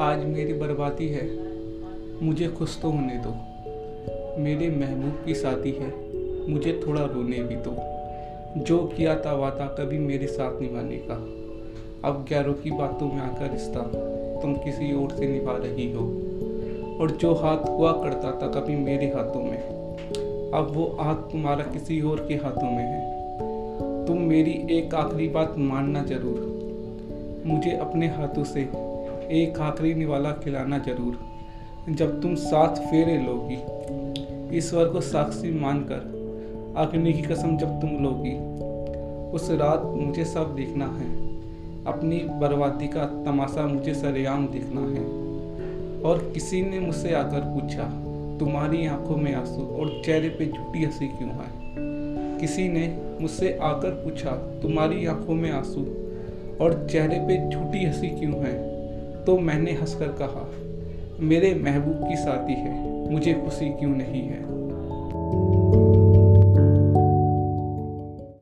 आज मेरी बर्बादी है। मुझे खुश तो होने दो। मेरे महबूब की शादी है। मुझे थोड़ा रोने भी दो। जो किया था वादा कभी मेरे साथ निभाने का अब ग्यारह की बातों में आकर रिश्ता तुम किसी और से निभा रही हो। और जो हाथ हुआ करता था कभी मेरे हाथों में। अब वो हाथ तुम्हारा किसी और के हाथों में है। तुम मेरी एक आखिरी बात मानना ज़रूर। मुझे अपने हाथों से एक आखिरी निवाला खिलाना ज़रूर। जब तुम साथ फेरे लोगी ईश्वर को साक्षी मानकर, अग्नि की कसम जब तुम लोगी, उस रात मुझे सब देखना है। अपनी बर्बादी का तमाशा मुझे सरेआम देखना है। और किसी ने मुझसे आकर पूछा, तुम्हारी आँखों में आँसू और चेहरे पे झूठी हँसी क्यों है? किसी ने मुझसे आकर पूछा, तुम्हारी आँखों में आँसू और चेहरे पे झूठी हँसी क्यों है? तो मैंने हंसकर कहा मेरे महबूब की शादी है मुझे खुशी क्यों नहीं है?